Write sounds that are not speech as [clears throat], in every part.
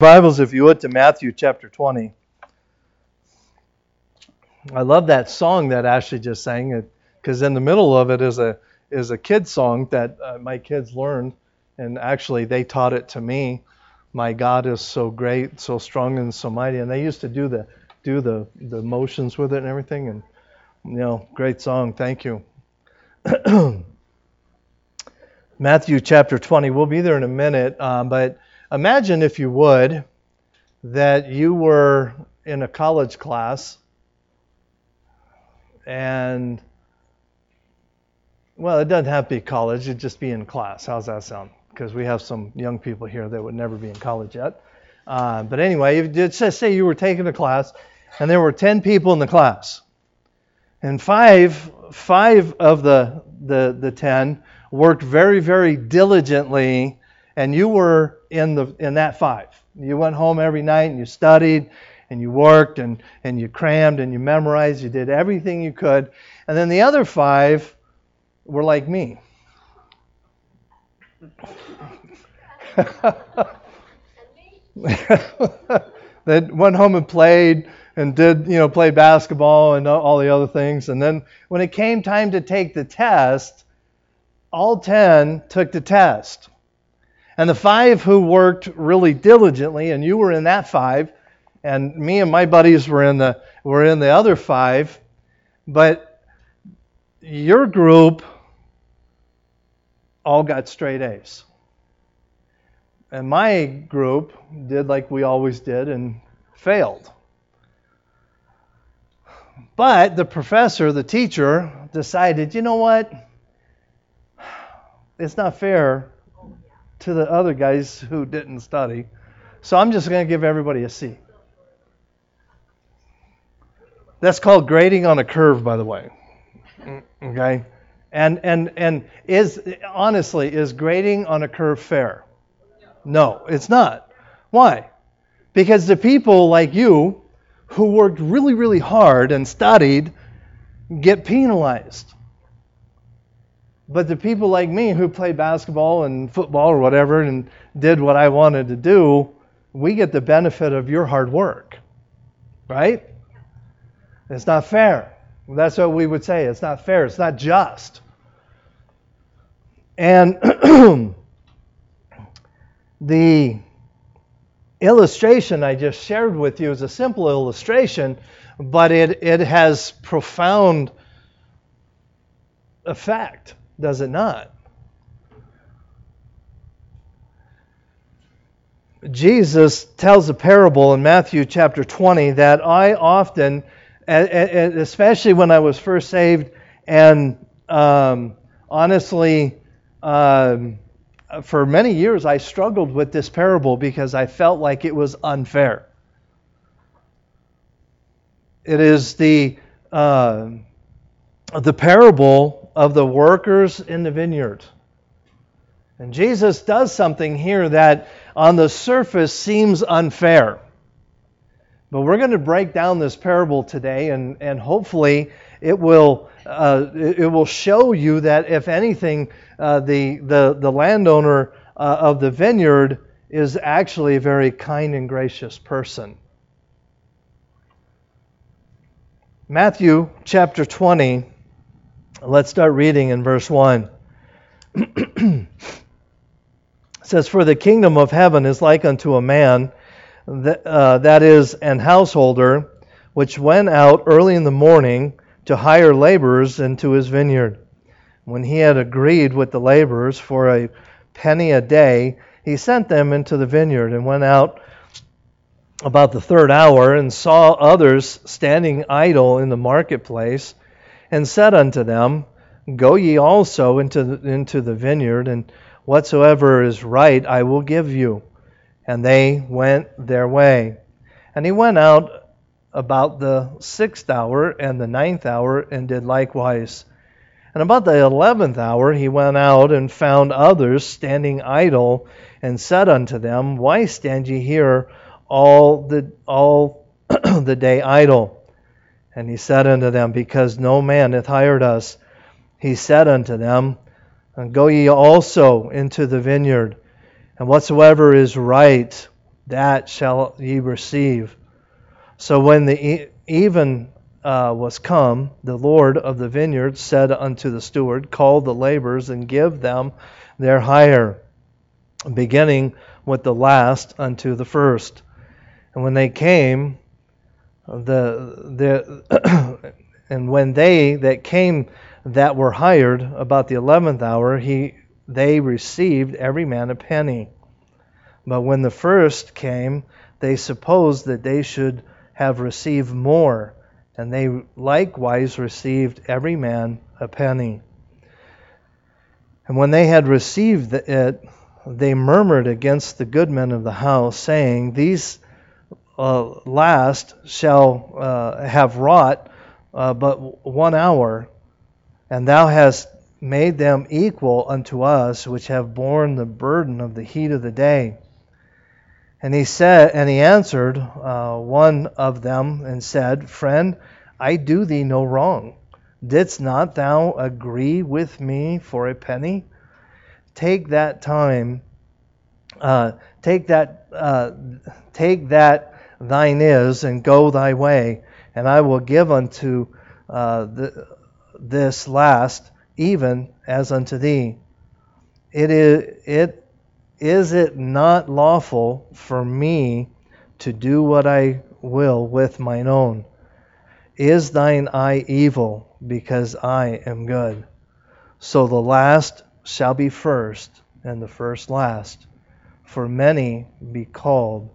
Bibles, if you would, to Matthew chapter 20. I love that song that Ashley just sang, because in the middle of it is a is a kid song that uh, my kids learned, and actually they taught it to me. My God is so great, so strong, and so mighty, and they used to do the do the the motions with it and everything, and you know, great song. Thank you. [clears throat] Matthew chapter 20. We'll be there in a minute, um, but Imagine, if you would, that you were in a college class and, well, it doesn't have to be college, it'd just be in class. How's that sound? Because we have some young people here that would never be in college yet. Uh, but anyway, just say you were taking a class and there were 10 people in the class. And five, five of the, the, the 10 worked very, very diligently and you were in the in that five. You went home every night and you studied and you worked and, and you crammed and you memorized, you did everything you could. And then the other five were like me. [laughs] that went home and played and did, you know, play basketball and all the other things. And then when it came time to take the test, all 10 took the test. And the five who worked really diligently, and you were in that five, and me and my buddies were in the were in the other five, but your group all got straight A's. And my group did like we always did and failed. But the professor, the teacher, decided, you know what? It's not fair to the other guys who didn't study. So I'm just going to give everybody a C. That's called grading on a curve, by the way. Mm, okay? And and and is honestly is grading on a curve fair? No, it's not. Why? Because the people like you who worked really really hard and studied get penalized. But the people like me who play basketball and football or whatever and did what I wanted to do, we get the benefit of your hard work. Right? It's not fair. That's what we would say. It's not fair. It's not just. And [clears throat] the illustration I just shared with you is a simple illustration, but it, it has profound effect does it not? Jesus tells a parable in Matthew chapter 20 that I often, especially when I was first saved, and um, honestly, um, for many years I struggled with this parable because I felt like it was unfair. It is the uh, the parable of the workers in the vineyard. And Jesus does something here that on the surface seems unfair. But we're going to break down this parable today, and, and hopefully it will, uh, it will show you that, if anything, uh, the, the, the landowner uh, of the vineyard is actually a very kind and gracious person. Matthew chapter 20 Let's start reading in verse 1. [clears throat] it says, For the kingdom of heaven is like unto a man that, uh, that is an householder, which went out early in the morning to hire laborers into his vineyard. When he had agreed with the laborers for a penny a day, he sent them into the vineyard and went out about the third hour and saw others standing idle in the marketplace and said unto them, Go ye also into the, into the vineyard, and whatsoever is right I will give you. And they went their way. And he went out about the sixth hour and the ninth hour, and did likewise. And about the eleventh hour he went out and found others standing idle, and said unto them, Why stand ye here all the all [clears throat] the day idle? And he said unto them, Because no man hath hired us. He said unto them, Go ye also into the vineyard, and whatsoever is right, that shall ye receive. So when the even uh, was come, the Lord of the vineyard said unto the steward, Call the laborers and give them their hire, beginning with the last unto the first. And when they came, the the [clears throat] and when they that came that were hired about the eleventh hour, he they received every man a penny. But when the first came, they supposed that they should have received more, and they likewise received every man a penny. And when they had received it, they murmured against the good men of the house, saying, These uh, last shall uh, have wrought uh, but one hour, and thou hast made them equal unto us, which have borne the burden of the heat of the day. And he said, and he answered uh, one of them and said, Friend, I do thee no wrong. Didst not thou agree with me for a penny? Take that time, uh, take that, uh, take that thine is, and go thy way, and I will give unto uh, the, this last even as unto thee. It is, it, is it not lawful for me to do what I will with mine own? Is thine eye evil because I am good? So the last shall be first, and the first last. For many be called,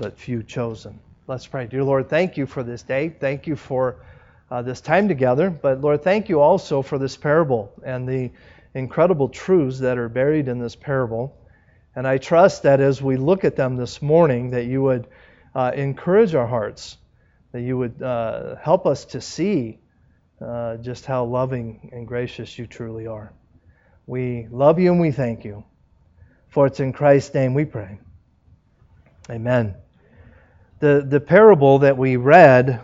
but few chosen. Let's pray. Dear Lord, thank you for this day. Thank you for uh, this time together. But Lord, thank you also for this parable and the incredible truths that are buried in this parable. And I trust that as we look at them this morning, that you would uh, encourage our hearts, that you would uh, help us to see uh, just how loving and gracious you truly are. We love you and we thank you. For it's in Christ's name we pray. Amen. The, the parable that we read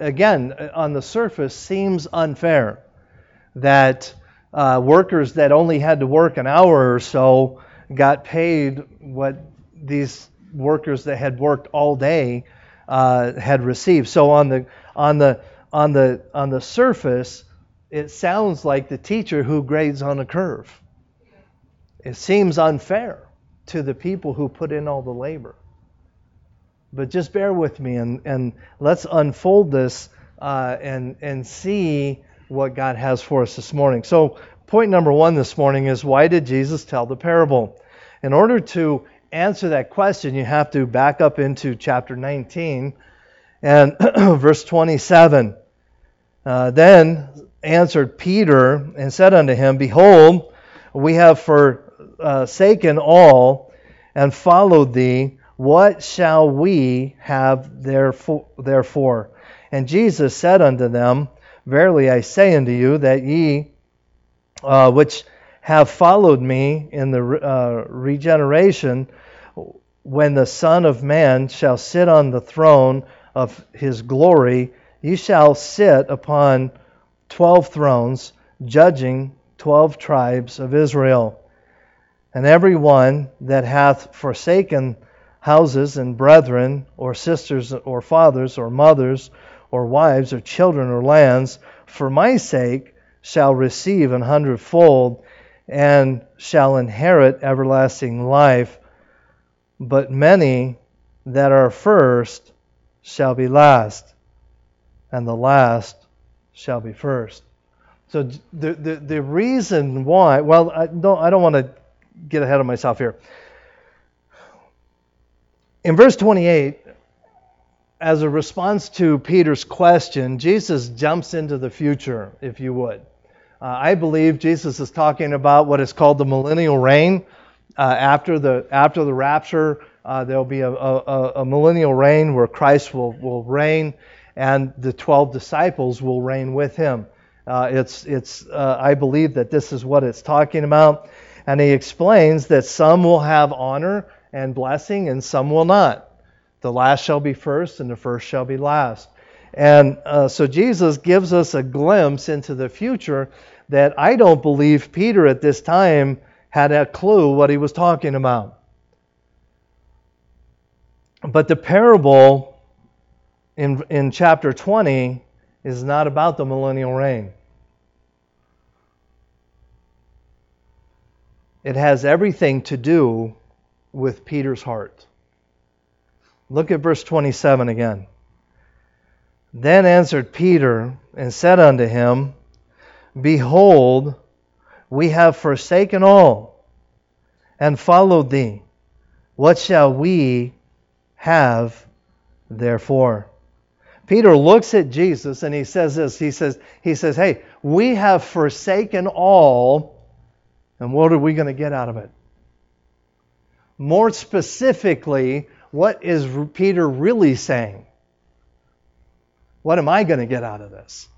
again, on the surface, seems unfair that uh, workers that only had to work an hour or so got paid what these workers that had worked all day uh, had received. So on the on the on the on the surface, it sounds like the teacher who grades on a curve. It seems unfair to the people who put in all the labor. But just bear with me and, and let's unfold this uh, and, and see what God has for us this morning. So, point number one this morning is why did Jesus tell the parable? In order to answer that question, you have to back up into chapter 19 and [clears throat] verse 27. Uh, then answered Peter and said unto him, Behold, we have forsaken all and followed thee. What shall we have therefore? And Jesus said unto them, Verily I say unto you that ye uh, which have followed me in the uh, regeneration, when the Son of Man shall sit on the throne of his glory, ye shall sit upon twelve thrones, judging twelve tribes of Israel. And every one that hath forsaken houses and brethren, or sisters, or fathers, or mothers, or wives, or children, or lands, for my sake, shall receive an hundredfold, and shall inherit everlasting life. But many that are first shall be last, and the last shall be first. So the, the, the reason why, well, I don't, I don't want to get ahead of myself here. In verse 28, as a response to Peter's question, Jesus jumps into the future, if you would. Uh, I believe Jesus is talking about what is called the millennial reign. Uh, after the after the rapture, uh, there'll be a, a, a, millennial reign where Christ will, will reign, and the twelve disciples will reign with him. Uh, it's it's uh, I believe that this is what it's talking about, and he explains that some will have honor and blessing, and some will not. The last shall be first, and the first shall be last. And uh, so Jesus gives us a glimpse into the future that I don't believe Peter at this time had a clue what he was talking about. But the parable in, in chapter 20 is not about the millennial reign. It has everything to do with Peter's heart. Look at verse 27 again. Then answered Peter and said unto him, Behold, we have forsaken all and followed thee. What shall we have therefore? Peter looks at Jesus and he says this. He says, he says, Hey, we have forsaken all and what are we going to get out of it? More specifically, what is Peter really saying? What am I going to get out of this?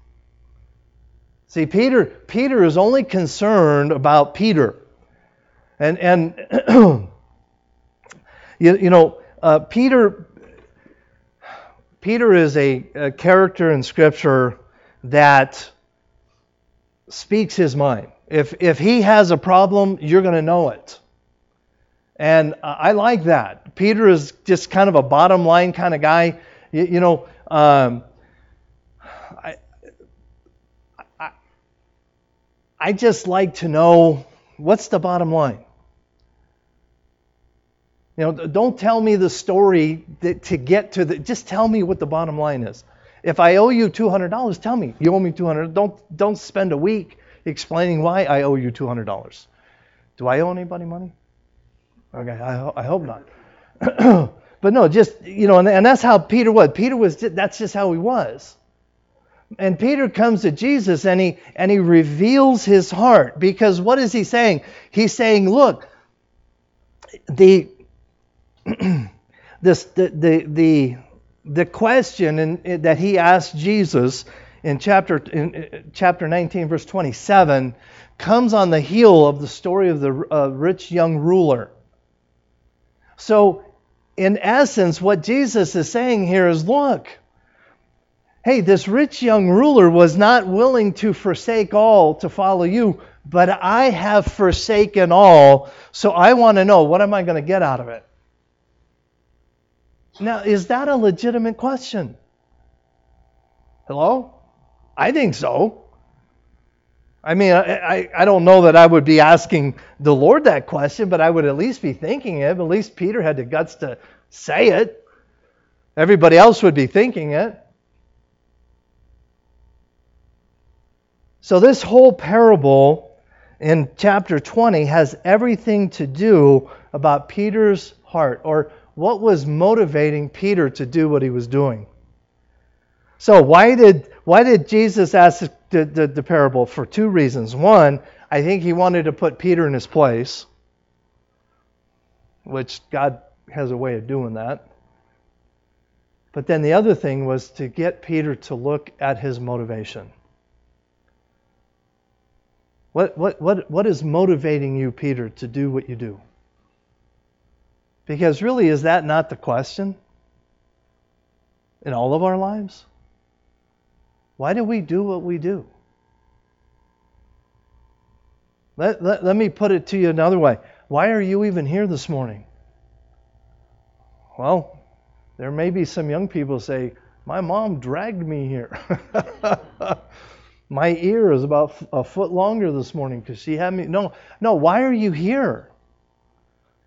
See, Peter, Peter is only concerned about Peter. And, and [clears throat] you, you know, uh, Peter, Peter is a, a character in Scripture that speaks his mind. If, if he has a problem, you're going to know it. And uh, I like that. Peter is just kind of a bottom line kind of guy. You, you know, um, I, I, I just like to know what's the bottom line. You know, don't tell me the story that, to get to the. Just tell me what the bottom line is. If I owe you $200, tell me you owe me 200. Don't don't spend a week explaining why I owe you $200. Do I owe anybody money? Okay, I, ho- I hope not. [clears throat] but no, just, you know, and, and that's how Peter was. Peter was, that's just how he was. And Peter comes to Jesus and he, and he reveals his heart because what is he saying? He's saying, look, the, [clears throat] this, the, the, the, the question in, that he asked Jesus in chapter, in chapter 19, verse 27, comes on the heel of the story of the uh, rich young ruler. So, in essence, what Jesus is saying here is look, hey, this rich young ruler was not willing to forsake all to follow you, but I have forsaken all, so I want to know what am I going to get out of it? Now, is that a legitimate question? Hello? I think so. I mean, I, I, don't know that I would be asking the Lord that question, but I would at least be thinking it. At least Peter had the guts to say it. Everybody else would be thinking it. So, this whole parable in chapter 20 has everything to do about Peter's heart, or what was motivating Peter to do what he was doing. So, why did why did Jesus ask the, the, the, parable? For two reasons. One, I think he wanted to put Peter in his place, which God has a way of doing that. But then the other thing was to get Peter to look at his motivation. What, what, what, what is motivating you, Peter, to do what you do? Because really, is that not the question in all of our lives? Why do we do what we do? Let, let, let me put it to you another way. Why are you even here this morning? Well, there may be some young people say, My mom dragged me here. [laughs] My ear is about a foot longer this morning because she had me. No, no, why are you here?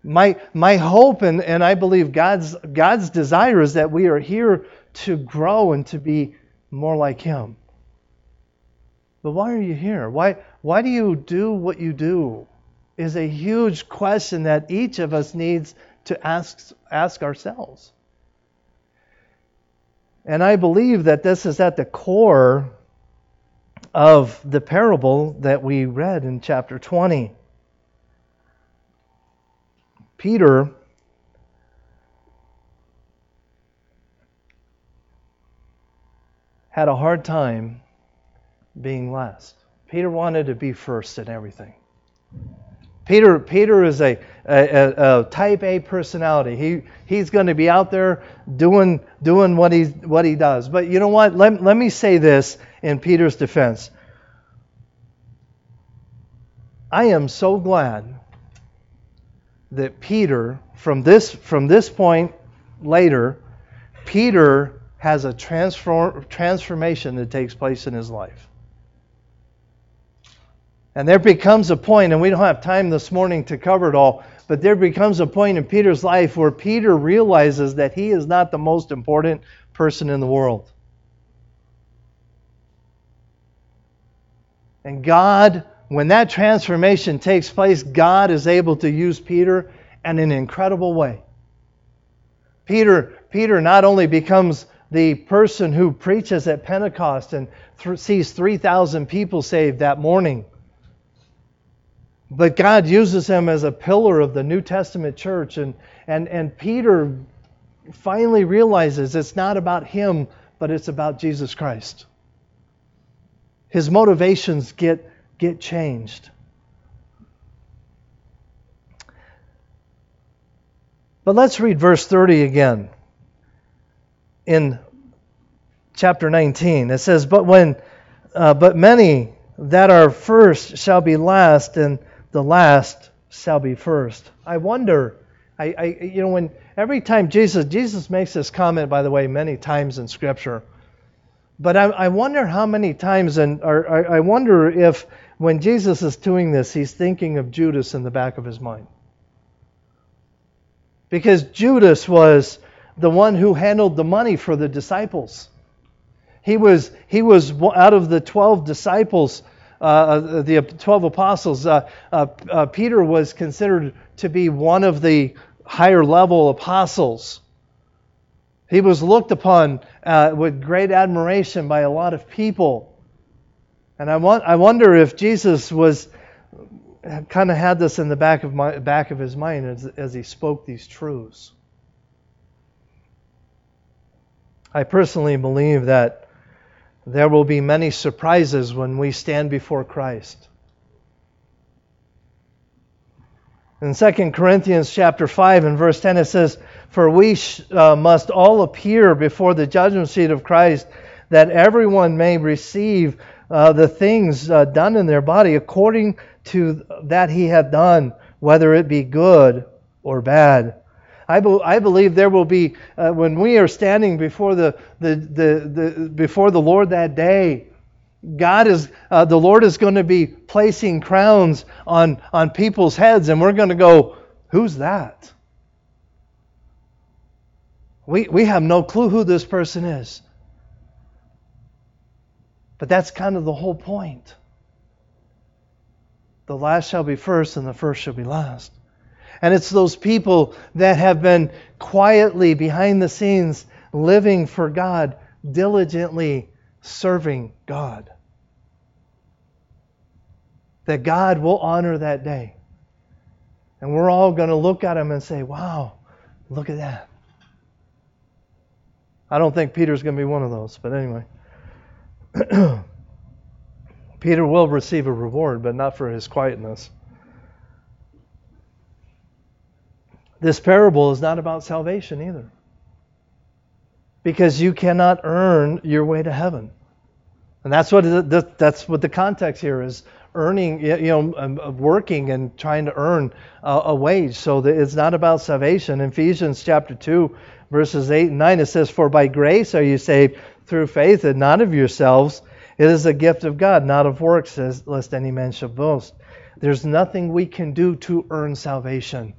My, my hope and, and I believe God's, God's desire is that we are here to grow and to be more like Him. But why are you here? Why, why do you do what you do? Is a huge question that each of us needs to ask, ask ourselves. And I believe that this is at the core of the parable that we read in chapter 20. Peter had a hard time being last. Peter wanted to be first in everything. Peter, Peter is a, a, a type A personality. He, he's going to be out there doing, doing what, he, what he does. But you know what? Let, let me say this in Peter's defense. I am so glad that Peter, from this, from this point later, Peter has a transform, transformation that takes place in his life. And there becomes a point, and we don't have time this morning to cover it all, but there becomes a point in Peter's life where Peter realizes that he is not the most important person in the world. And God, when that transformation takes place, God is able to use Peter in an incredible way. Peter, Peter not only becomes the person who preaches at Pentecost and th- sees 3,000 people saved that morning, but God uses him as a pillar of the New Testament church. And, and, and Peter finally realizes it's not about him, but it's about Jesus Christ. His motivations get, get changed. But let's read verse 30 again in chapter 19. It says, But when uh, but many that are first shall be last, and the last shall be first. I wonder, I, I you know, when every time Jesus Jesus makes this comment, by the way, many times in Scripture. But I, I wonder how many times, and I wonder if when Jesus is doing this, he's thinking of Judas in the back of his mind. Because Judas was the one who handled the money for the disciples. He was, he was out of the 12 disciples, uh, uh the 12 apostles, uh, uh, uh, Peter was considered to be one of the higher level apostles. He was looked upon uh, with great admiration by a lot of people. And I, want, I wonder if Jesus was kind of had this in the back of, my, back of his mind as, as he spoke these truths. I personally believe that there will be many surprises when we stand before Christ. In 2 Corinthians chapter 5 and verse 10 it says, "For we uh, must all appear before the judgment seat of Christ, that everyone may receive uh, the things uh, done in their body according to that he hath done, whether it be good or bad." I, be, I believe there will be uh, when we are standing before the, the, the, the, before the Lord that day. God is uh, the Lord is going to be placing crowns on on people's heads, and we're going to go, who's that? We we have no clue who this person is. But that's kind of the whole point. The last shall be first, and the first shall be last. And it's those people that have been quietly behind the scenes living for God, diligently serving God. That God will honor that day. And we're all going to look at him and say, wow, look at that. I don't think Peter's going to be one of those, but anyway. [clears throat] Peter will receive a reward, but not for his quietness. This parable is not about salvation either. Because you cannot earn your way to heaven. And that's what that's what the context here is earning, you know, um, working and trying to earn a wage. So it's not about salvation. In Ephesians chapter 2, verses 8 and 9, it says, For by grace are you saved through faith, and not of yourselves. It is a gift of God, not of works, lest any man should boast. There's nothing we can do to earn salvation.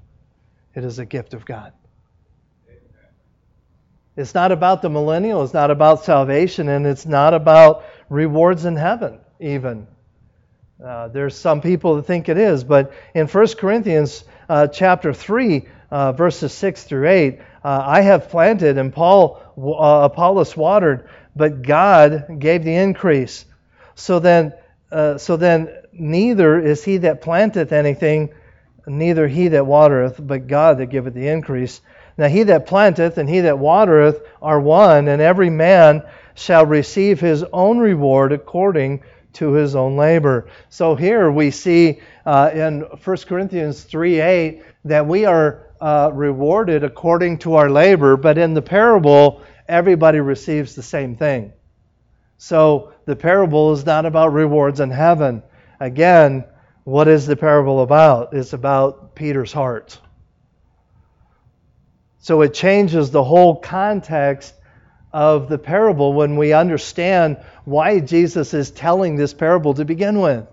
It is a gift of God. It's not about the millennial, it's not about salvation, and it's not about rewards in heaven, even. Uh, there's some people that think it is, but in 1 Corinthians uh, chapter 3, uh, verses 6 through 8, uh, I have planted and Paul uh, Apollos watered, but God gave the increase. So then, uh, so then neither is he that planteth anything, neither he that watereth, but God that giveth the increase. Now he that planteth and he that watereth are one, and every man shall receive his own reward according to his own labor. So here we see uh, in 1 Corinthians 3 8 that we are uh, rewarded according to our labor, but in the parable, everybody receives the same thing. So the parable is not about rewards in heaven. Again, what is the parable about? It's about Peter's heart. So it changes the whole context of the parable when we understand why Jesus is telling this parable to begin with.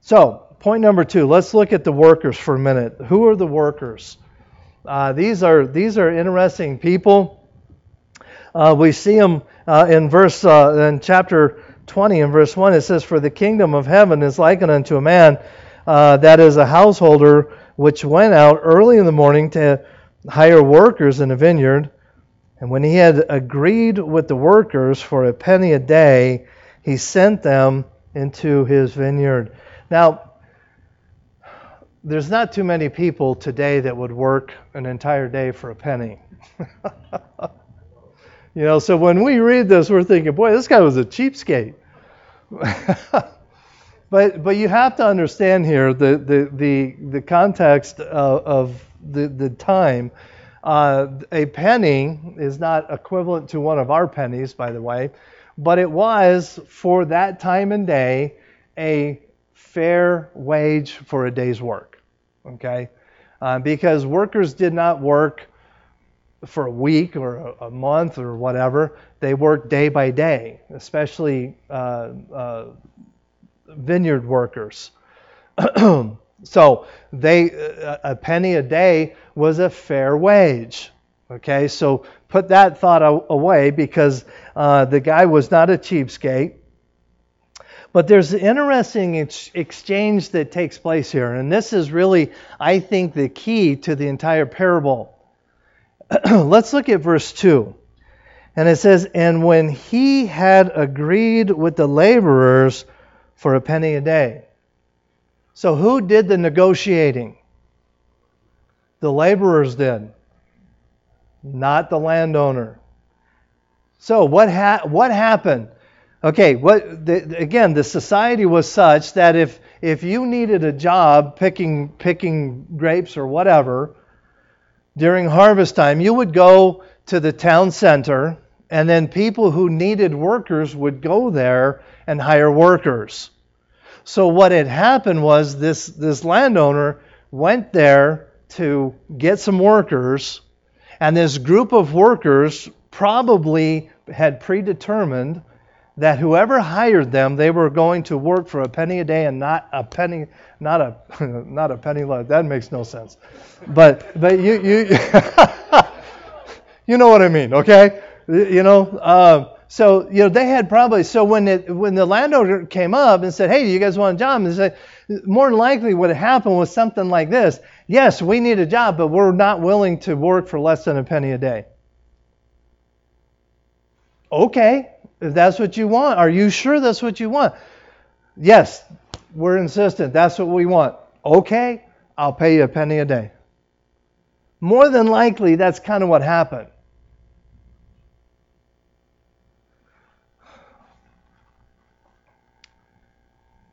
So, point number two, let's look at the workers for a minute. Who are the workers? Uh, these are these are interesting people. Uh, we see them uh, in verse uh, in chapter 20 in verse 1. It says, "For the kingdom of heaven is likened unto a man uh, that is a householder which went out early in the morning to hire workers in a vineyard." And when he had agreed with the workers for a penny a day, he sent them into his vineyard. Now, there's not too many people today that would work an entire day for a penny. [laughs] you know, so when we read this, we're thinking, boy, this guy was a cheapskate. [laughs] but but you have to understand here the the the, the context of, of the, the time uh, a penny is not equivalent to one of our pennies, by the way, but it was for that time and day a fair wage for a day's work. Okay? Uh, because workers did not work for a week or a, month or whatever. They worked day by day, especially uh, uh vineyard workers. [clears throat] So they a penny a day was a fair wage. Okay, so put that thought away because uh, the guy was not a cheapskate. But there's an interesting ex- exchange that takes place here, and this is really, I think, the key to the entire parable. [clears throat] Let's look at verse 2. And it says, And when he had agreed with the laborers for a penny a day. So, who did the negotiating? The laborers did, not the landowner. So, what, ha- what happened? Okay, what, the, again, the society was such that if, if you needed a job picking, picking grapes or whatever during harvest time, you would go to the town center, and then people who needed workers would go there and hire workers. So what had happened was this, this landowner went there to get some workers, and this group of workers probably had predetermined that whoever hired them, they were going to work for a penny a day and not a penny, not a, [laughs] not a penny less. That makes no sense. But, but you, you, [laughs] you know what I mean, okay? You know, uh, so you know they had probably so when it when the landowner came up and said, "Hey, do you guys want a job?" and said, more than likely what happened was something like this: Yes, we need a job, but we're not willing to work for less than a penny a day. Okay, if that's what you want, are you sure that's what you want? Yes, we're insistent. That's what we want. Okay, I'll pay you a penny a day. More than likely, that's kind of what happened.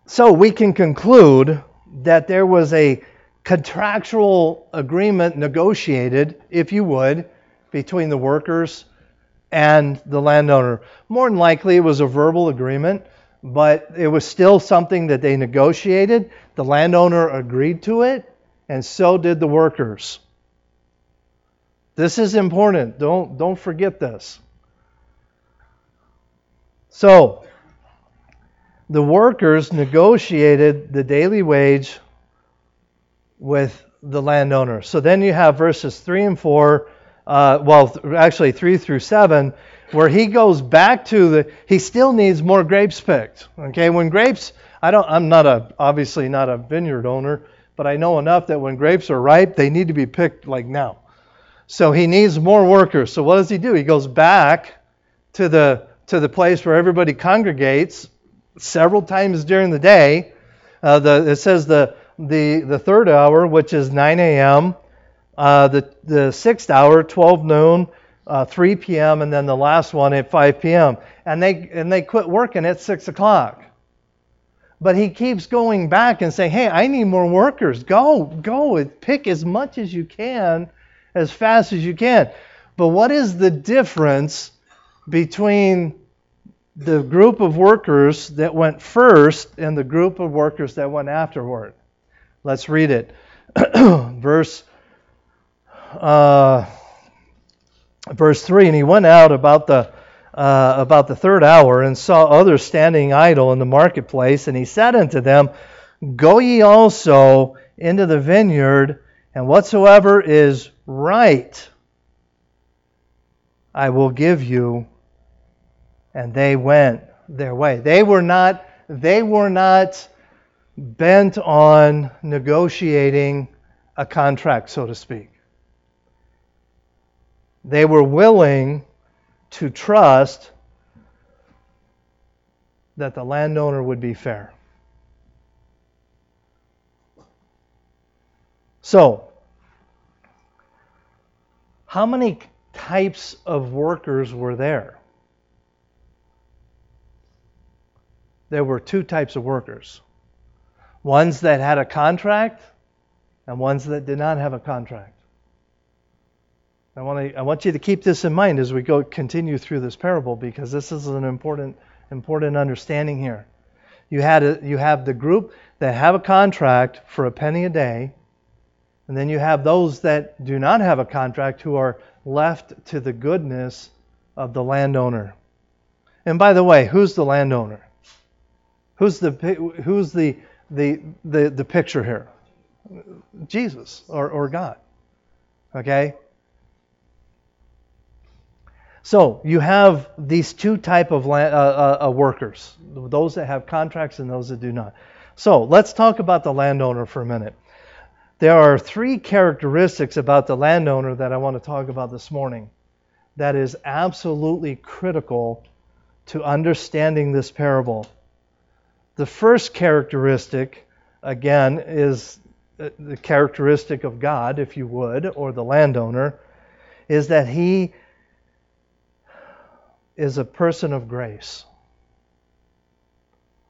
So we can conclude that there was a contractual agreement negotiated, if you would, between the workers and the landowner. More than likely, it was a verbal agreement, but it was still something that they negotiated. The landowner agreed to it, and so did the workers. This is important. Don't, don't forget this. So, the workers negotiated the daily wage with the landowner. So then you have verses 3 and 4, uh, well, actually 3 through 7, where he goes back to the, he still needs more grapes picked. Okay, when grapes, I don't, I'm not a, obviously not a vineyard owner, but I know enough that when grapes are ripe, they need to be picked like now. So he needs more workers. So what does he do? He goes back to the, to the place where everybody congregates several times during the day. Uh, the, it says the, the, the third hour, which is 9 a.m., uh, the, the sixth hour, 12 noon, uh, 3 p.m., and then the last one at 5 p.m. And they, and they quit working at 6 o'clock. But he keeps going back and saying, hey, I need more workers. Go, go, pick as much as you can, as fast as you can. But what is the difference between the group of workers that went first and the group of workers that went afterward. Let's read it. [clears throat] Verse uh, verse 3 And he went out about the, uh, about the third hour and saw others standing idle in the marketplace. And he said unto them, Go ye also into the vineyard, and whatsoever is right I will give you. And they went their way. They were not, they were not bent on negotiating a contract, so to speak. They were willing to trust that the landowner would be fair. So, how many types of workers were there? There were two types of workers ones that had a contract and ones that did not have a contract. I want, to, I want you to keep this in mind as we go continue through this parable because this is an important important understanding here. You had a, you have the group that have a contract for a penny a day, and then you have those that do not have a contract who are left to the goodness of the landowner. And by the way, who's the landowner? Who's the who's the the the, the picture here? Jesus or, or God. Okay? So you have these two type of land, uh, uh, uh, workers, those that have contracts and those that do not. So let's talk about the landowner for a minute. There are three characteristics about the landowner that I want to talk about this morning that is absolutely critical to understanding this parable. The first characteristic, again, is uh, the characteristic of God, if you would, or the landowner, is that he is a person of grace.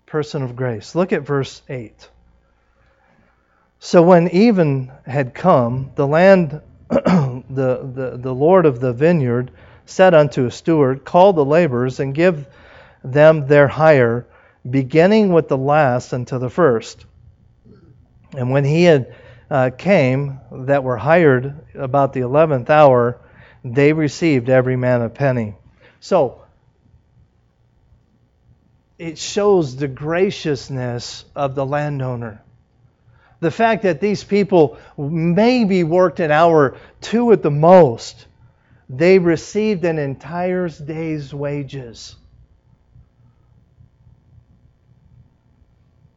Person of grace. Look at verse 8. So when even had come, the land, [clears throat] the, the, the Lord of the vineyard said unto a steward, Call the laborers and give them their hire, beginning with the last unto the first. And when he had uh, came that were hired about the eleventh hour, they received every man a penny. So, it shows the graciousness of the landowner. The fact that these people maybe worked an hour, two at the most, they received an entire day's wages.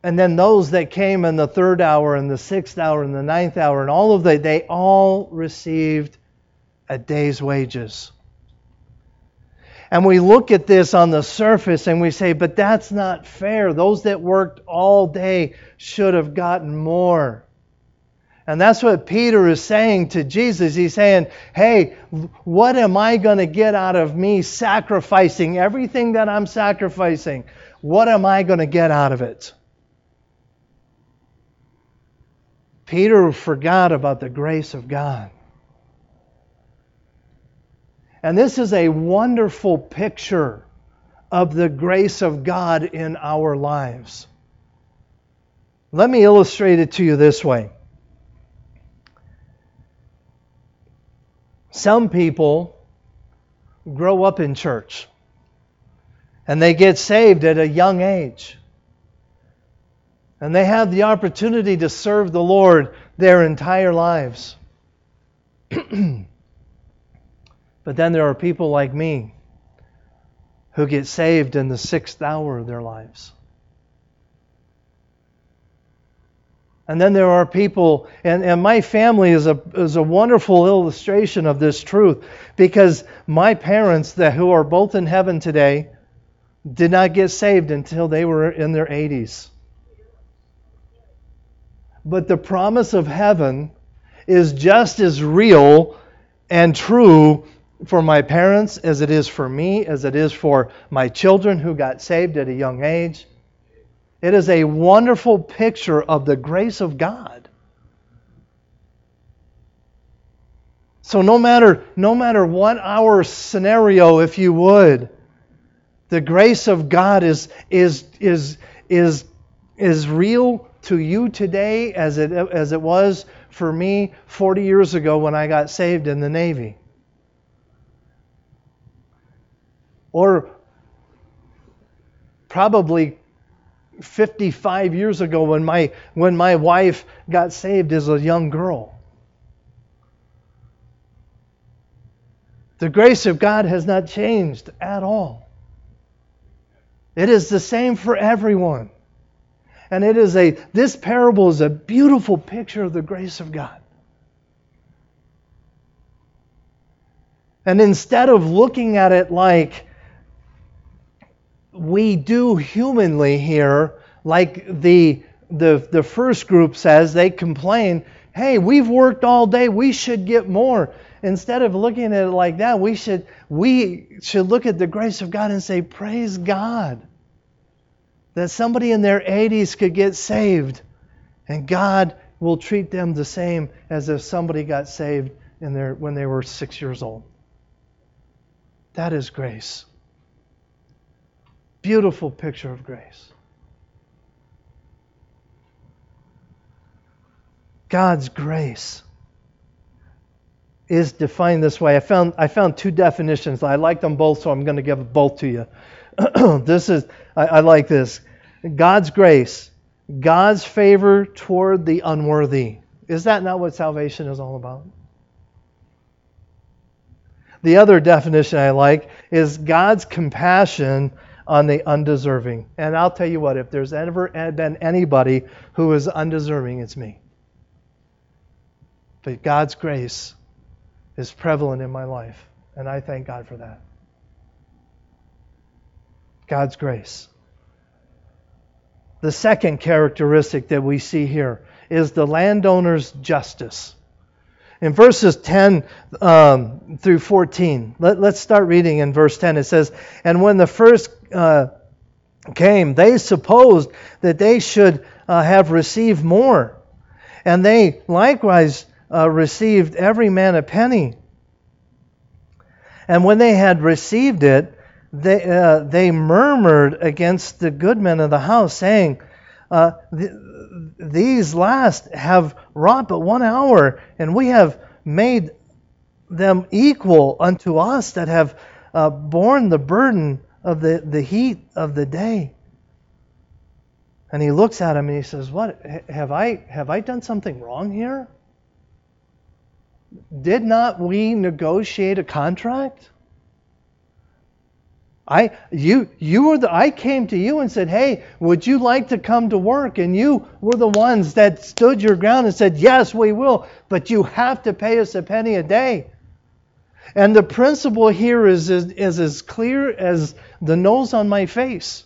And then those that came in the third hour and the sixth hour and the ninth hour and all of that, they all received a day's wages. And we look at this on the surface and we say, but that's not fair. Those that worked all day should have gotten more. And that's what Peter is saying to Jesus. He's saying, hey, what am I going to get out of me sacrificing everything that I'm sacrificing? What am I going to get out of it? Peter forgot about the grace of God. And this is a wonderful picture of the grace of God in our lives. Let me illustrate it to you this way. Some people grow up in church and they get saved at a young age. And they have the opportunity to serve the Lord their entire lives. [clears throat] But then there are people like me who get saved in the sixth hour of their lives. And then there are people, and, and my family is a, is a wonderful illustration of this truth because my parents, that, who are both in heaven today, did not get saved until they were in their 80s. But the promise of heaven is just as real and true for my parents as it is for me, as it is for my children who got saved at a young age. It is a wonderful picture of the grace of God. So no matter no matter what our scenario if you would, the grace of God is is is is is real to you today as it as it was for me 40 years ago when I got saved in the Navy. Or probably 55 years ago when my, when my wife got saved as a young girl. The grace of God has not changed at all. It is the same for everyone. And it is a this parable is a beautiful picture of the grace of God. And instead of looking at it like we do humanly here, like the, the, the first group says, they complain, hey, we've worked all day, we should get more. Instead of looking at it like that, we should, we should look at the grace of God and say, praise God. That somebody in their 80s could get saved, and God will treat them the same as if somebody got saved in their, when they were six years old. That is grace. Beautiful picture of grace. God's grace is defined this way. I found I found two definitions. I like them both, so I'm going to give both to you. [clears throat] this is I, I like this. God's grace, God's favor toward the unworthy. Is that not what salvation is all about? The other definition I like is God's compassion on the undeserving. And I'll tell you what, if there's ever been anybody who is undeserving, it's me. But God's grace is prevalent in my life, and I thank God for that. God's grace. The second characteristic that we see here is the landowner's justice. In verses 10 um, through 14, let, us start reading in verse 10. It says, And when the first uh, came, they supposed that they should uh, have received more. And they likewise uh, received every man a penny. And when they had received it, they, uh, they murmured against the good men of the house, saying, uh, These last have wrought but one hour, and we have made them equal unto us that have uh, borne the burden of the, the heat of the day. And he looks at him and he says, What? Have I, have I done something wrong here? Did not we negotiate a contract? I you you were the I came to you and said, "Hey, would you like to come to work?" And you were the ones that stood your ground and said, "Yes, we will, but you have to pay us a penny a day." And the principle here is, is, is as clear as the nose on my face.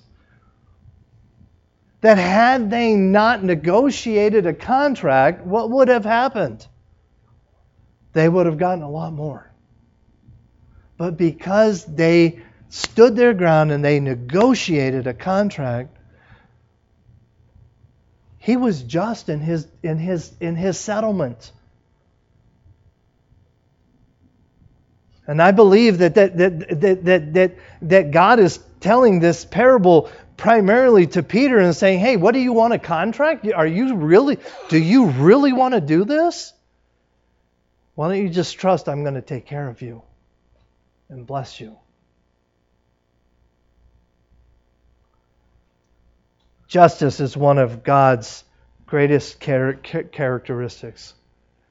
That had they not negotiated a contract, what would have happened? They would have gotten a lot more. But because they stood their ground and they negotiated a contract, he was just in his, in his, in his settlement. And I believe that, that, that, that, that, that, that God is telling this parable primarily to Peter and saying, hey, what do you want a contract? Are you really, do you really want to do this? Why don't you just trust I'm going to take care of you and bless you? Justice is one of God's greatest char- characteristics.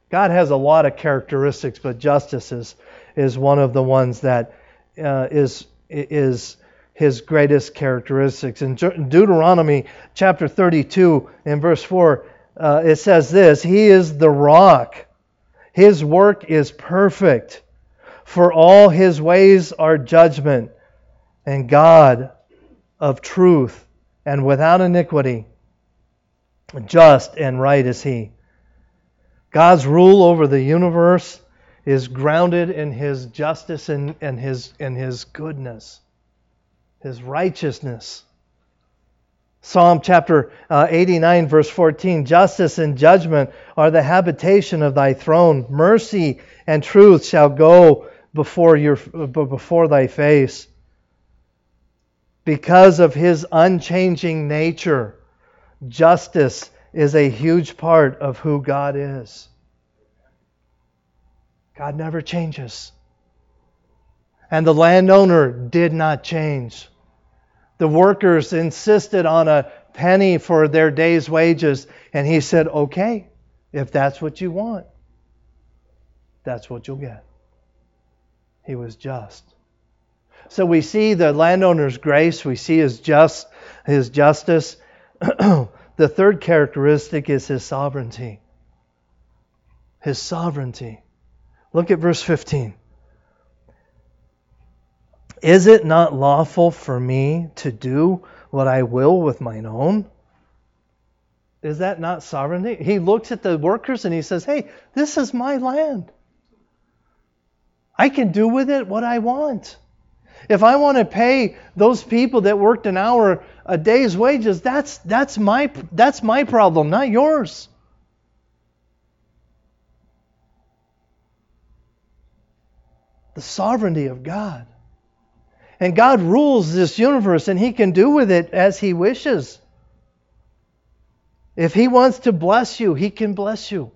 God has a lot of characteristics, but justice is, is one of the ones that uh, is is his greatest characteristics. In Deuteronomy chapter 32, in verse 4, uh, it says this He is the rock, His work is perfect, for all His ways are judgment, and God of truth and without iniquity. Just and right is He. God's rule over the universe is grounded in His justice and, and, his, and His goodness, His righteousness. Psalm chapter uh, 89, verse 14 Justice and judgment are the habitation of thy throne. Mercy and truth shall go before, your, before thy face because of his unchanging nature, justice is a huge part of who God is. God never changes. And the landowner did not change. The workers insisted on a penny for their day's wages, and he said, Okay, if that's what you want, that's what you'll get. He was just. So we see the landowner's grace, we see his just his justice. [clears throat] the third characteristic is his sovereignty. His sovereignty. Look at verse 15. Is it not lawful for me to do what I will with mine own? Is that not sovereignty? He looks at the workers and he says, Hey, this is my land. I can do with it what I want. If I want to pay those people that worked an hour a day's wages, that's, that's, my, that's my problem, not yours. The sovereignty of God. And God rules this universe, and He can do with it as He wishes. If He wants to bless you, He can bless you.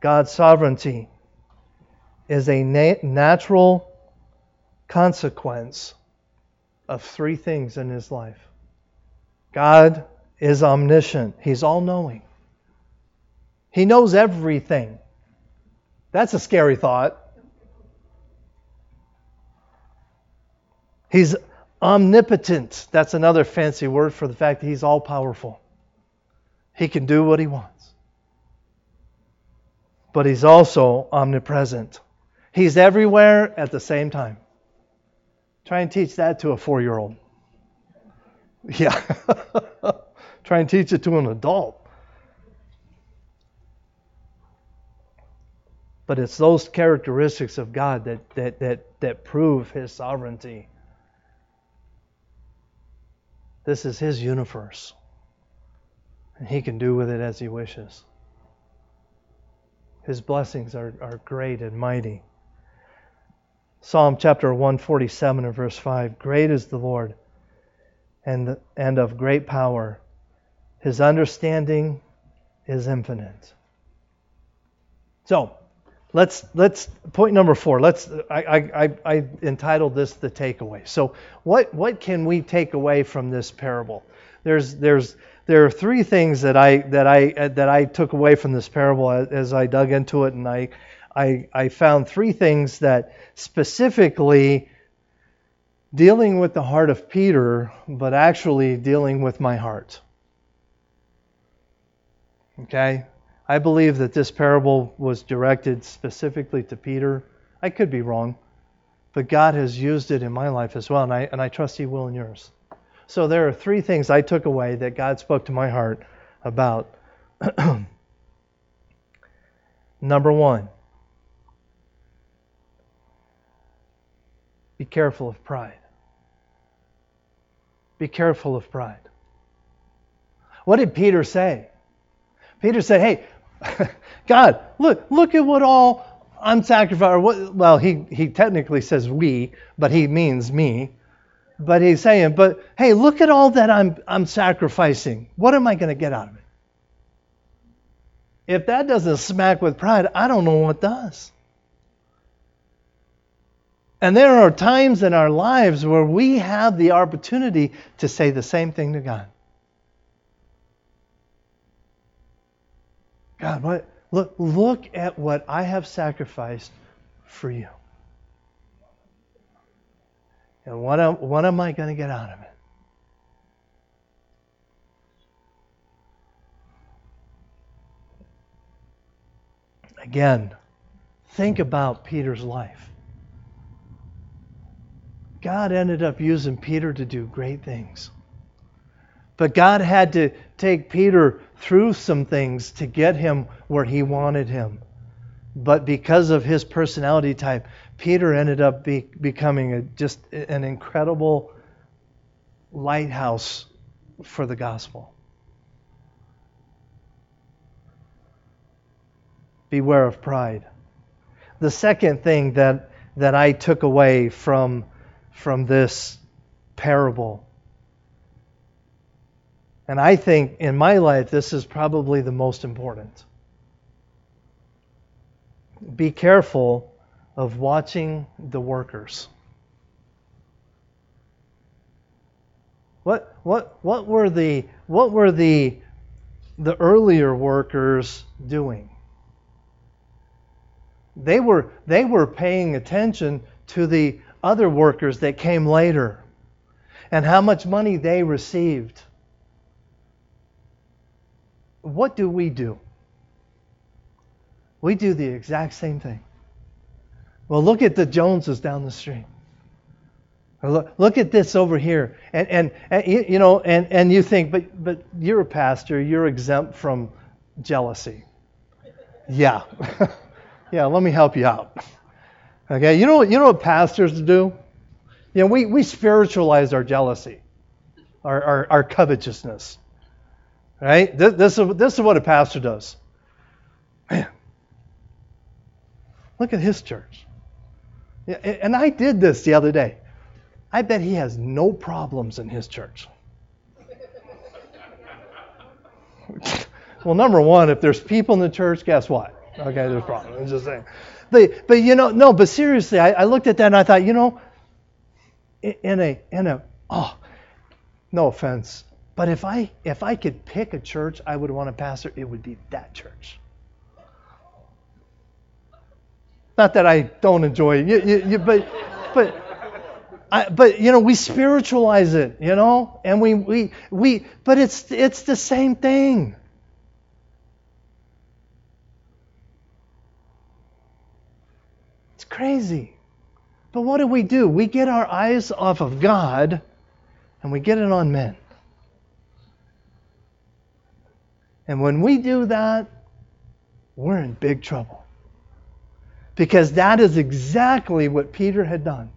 God's sovereignty is a na- natural consequence of three things in his life. God is omniscient, he's all knowing, he knows everything. That's a scary thought. He's omnipotent. That's another fancy word for the fact that he's all powerful. He can do what he wants but he's also omnipresent. He's everywhere at the same time. Try and teach that to a four year old. [laughs] Yeah. [laughs] Try and teach it to an adult. But it's those characteristics of God that, that, that, that prove his sovereignty. This is his universe. And he can do with it as he wishes. His blessings are, are great and mighty. Psalm chapter 147 and verse 5 Great is the Lord and, and of great power. His understanding is infinite. So, let's let's point number four. Let's I, I, I entitled this the takeaway. So what what can we take away from this parable? There's there's there are three things that I that I uh, that I took away from this parable as I dug into it, and I I, I found three things that specifically dealing with the heart of Peter, but actually dealing with my heart. Okay, I believe that this parable was directed specifically to Peter. I could be wrong, but God has used it in my life as well, and I and I trust He will in yours. So there are three things I took away that God spoke to my heart about. [clears throat] Number one, be careful of pride. Be careful of pride. What did Peter say? Peter said, Hey, [laughs] God, look, look at what all I'm sacrificing. Well, he, he technically says we, but he means me but he's saying, but hey, look at all that I'm, I'm sacrificing. What am I going to get out of it? If that doesn't smack with pride, I don't know what does. And there are times in our lives where we have the opportunity to say the same thing to God. God, what, look, look at what I have sacrificed for you. And what am, what am I going to get out of it? Again, think about Peter's life. God ended up using Peter to do great things. But God had to take Peter through some things to get him where he wanted him. But because of his personality type, Peter ended up be, becoming a, just an incredible lighthouse for the gospel. Beware of pride. The second thing that, that I took away from, from this parable, And I think in my life, this is probably the most important. Be careful of watching the workers. What, what, what were the, what were the, the earlier workers doing? They were, they were paying attention to the other workers that came later and how much money they received. What do we do? We do the exact same thing. Well, look at the Joneses down the street. Look, look at this over here. And, and, and you know, and, and you think, but, but you're a pastor, you're exempt from jealousy. Yeah. [laughs] yeah, let me help you out. Okay, you know, you know what pastors do? You know, we, we spiritualize our jealousy, our, our, our covetousness. Right? This, this, is, this is what a pastor does. Man, look at his church. And I did this the other day. I bet he has no problems in his church. well, number one, if there's people in the church, guess what? Okay, there's problems. I'm just saying. But, but you know, no, but seriously, I, I looked at that and I thought, you know, in a, in a, oh, no offense, but if I, if I could pick a church I would want to pastor, it would be that church. Not that I don't enjoy it, you, you, you, but, but I, but you know we spiritualize it you know? And we we we but it's it's the same thing. It's crazy. But what do we do? We get our eyes off of god and we get it on men. And when we do that we're in big trouble because that is exactly what peter had done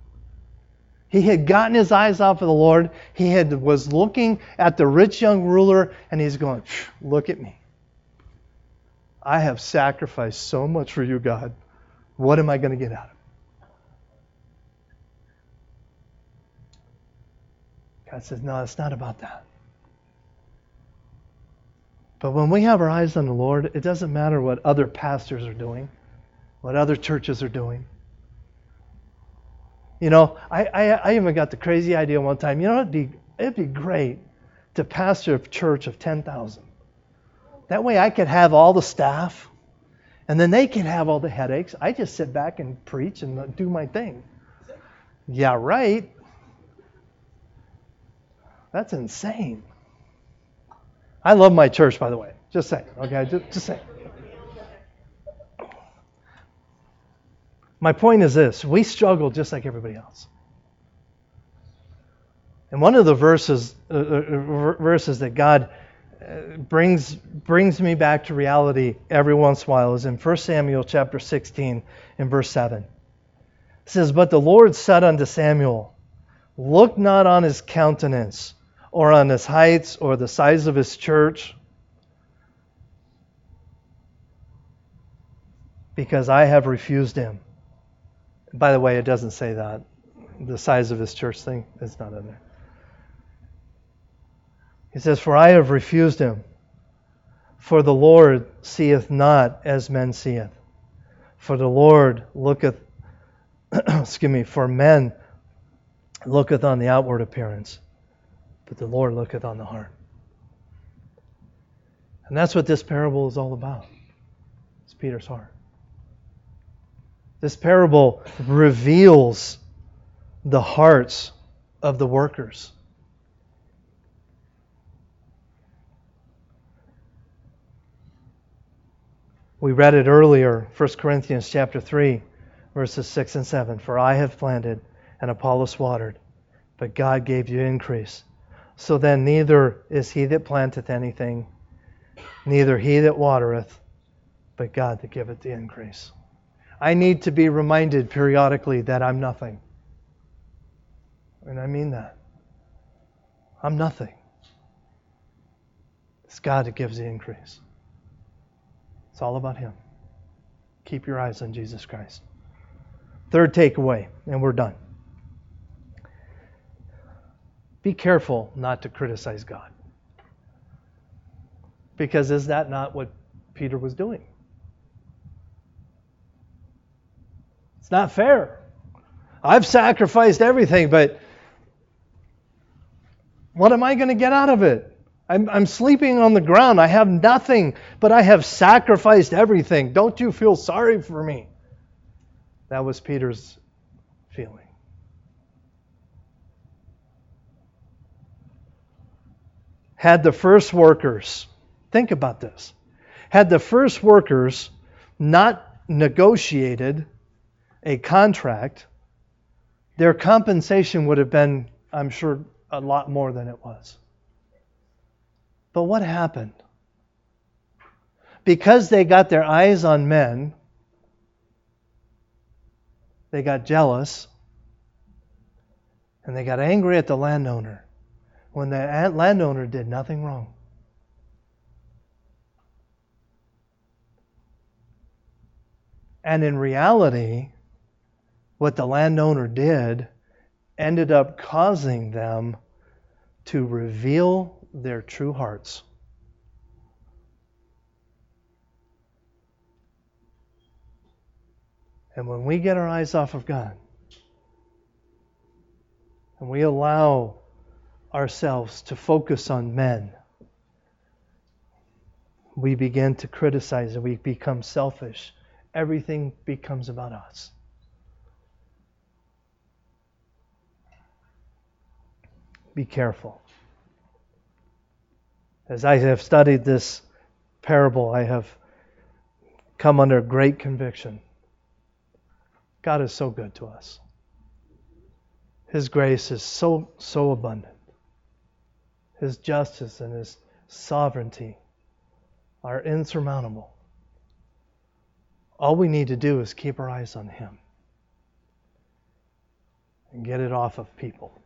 he had gotten his eyes off of the Lord. He had was looking at the rich young ruler and he's going, "Look at me. I have sacrificed so much for you, God. What am I going to get out of it?" God says, "No, it's not about that." But when we have our eyes on the Lord, it doesn't matter what other pastors are doing, what other churches are doing. You know, I, I, I even got the crazy idea one time. You know, it'd be it'd be great to pastor a church of ten thousand. That way, I could have all the staff, and then they can have all the headaches. I just sit back and preach and do my thing. Yeah, right. That's insane. I love my church, by the way. Just saying. Okay, just, just saying. My point is this we struggle just like everybody else. And one of the verses, uh, uh, verses that God uh, brings, brings me back to reality every once in a while is in 1 Samuel chapter 16 and verse 7. It says, But the Lord said unto Samuel, Look not on his countenance, or on his heights, or the size of his church, because I have refused him. By the way, it doesn't say that. The size of his church thing is not in there. He says, For I have refused him. For the Lord seeth not as men seeth. For the Lord looketh, [clears throat] excuse me, for men looketh on the outward appearance, but the Lord looketh on the heart. And that's what this parable is all about. It's Peter's heart. This parable reveals the hearts of the workers. We read it earlier, 1 Corinthians chapter 3, verses 6 and 7. For I have planted and Apollos watered, but God gave you increase. So then neither is he that planteth anything, neither he that watereth, but God that giveth the increase. I need to be reminded periodically that I'm nothing. And I mean that. I'm nothing. It's God that gives the increase. It's all about Him. Keep your eyes on Jesus Christ. Third takeaway, and we're done. Be careful not to criticize God. Because is that not what Peter was doing? It's not fair. I've sacrificed everything, but what am I going to get out of it? I'm, I'm, sleeping on the ground. I have nothing, but I have sacrificed everything. Don't you feel sorry for me? That was Peter's feeling. Had the first workers, think about this, had the first workers not negotiated a contract, their compensation would have been, I'm sure, a lot more than it was. But what happened? Because they got their eyes on men, they got jealous and they got angry at the landowner when the landowner did nothing wrong. And in reality, what the landowner did ended up causing them to reveal their true hearts. And when we get our eyes off of God and we allow ourselves to focus on men, we begin to criticize and we become selfish. Everything becomes about us. Be careful. As I have studied this parable, I have come under great conviction God is so good to us. His grace is so, so abundant. His justice and His sovereignty are insurmountable. All we need to do is keep our eyes on Him and get it off of people.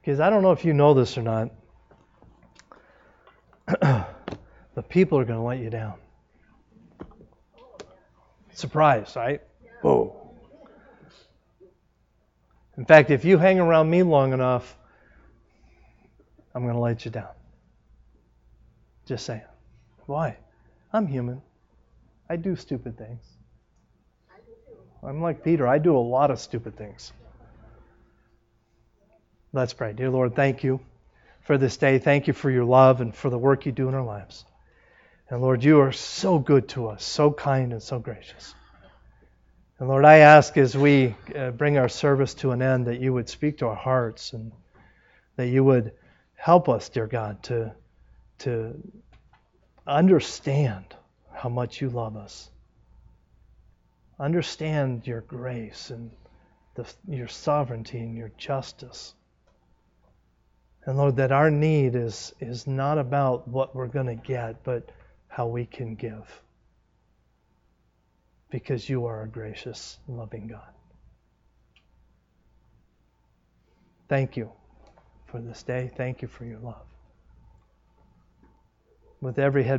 Because I don't know if you know this or not, [clears throat] but people are going to let you down. Surprise, right? Whoa. In fact, if you hang around me long enough, I'm going to let you down. Just saying. Why? I'm human. I do stupid things. I'm like Peter. I do a lot of stupid things. Let's pray. Dear Lord, thank you for this day. Thank you for your love and for the work you do in our lives. And Lord, you are so good to us, so kind and so gracious. And Lord, I ask as we uh, bring our service to an end that you would speak to our hearts and that you would help us, dear God, to, to understand how much you love us. Understand your grace and the, your sovereignty and your justice. And Lord, that our need is, is not about what we're going to get, but how we can give. Because you are a gracious, loving God. Thank you for this day. Thank you for your love. With every head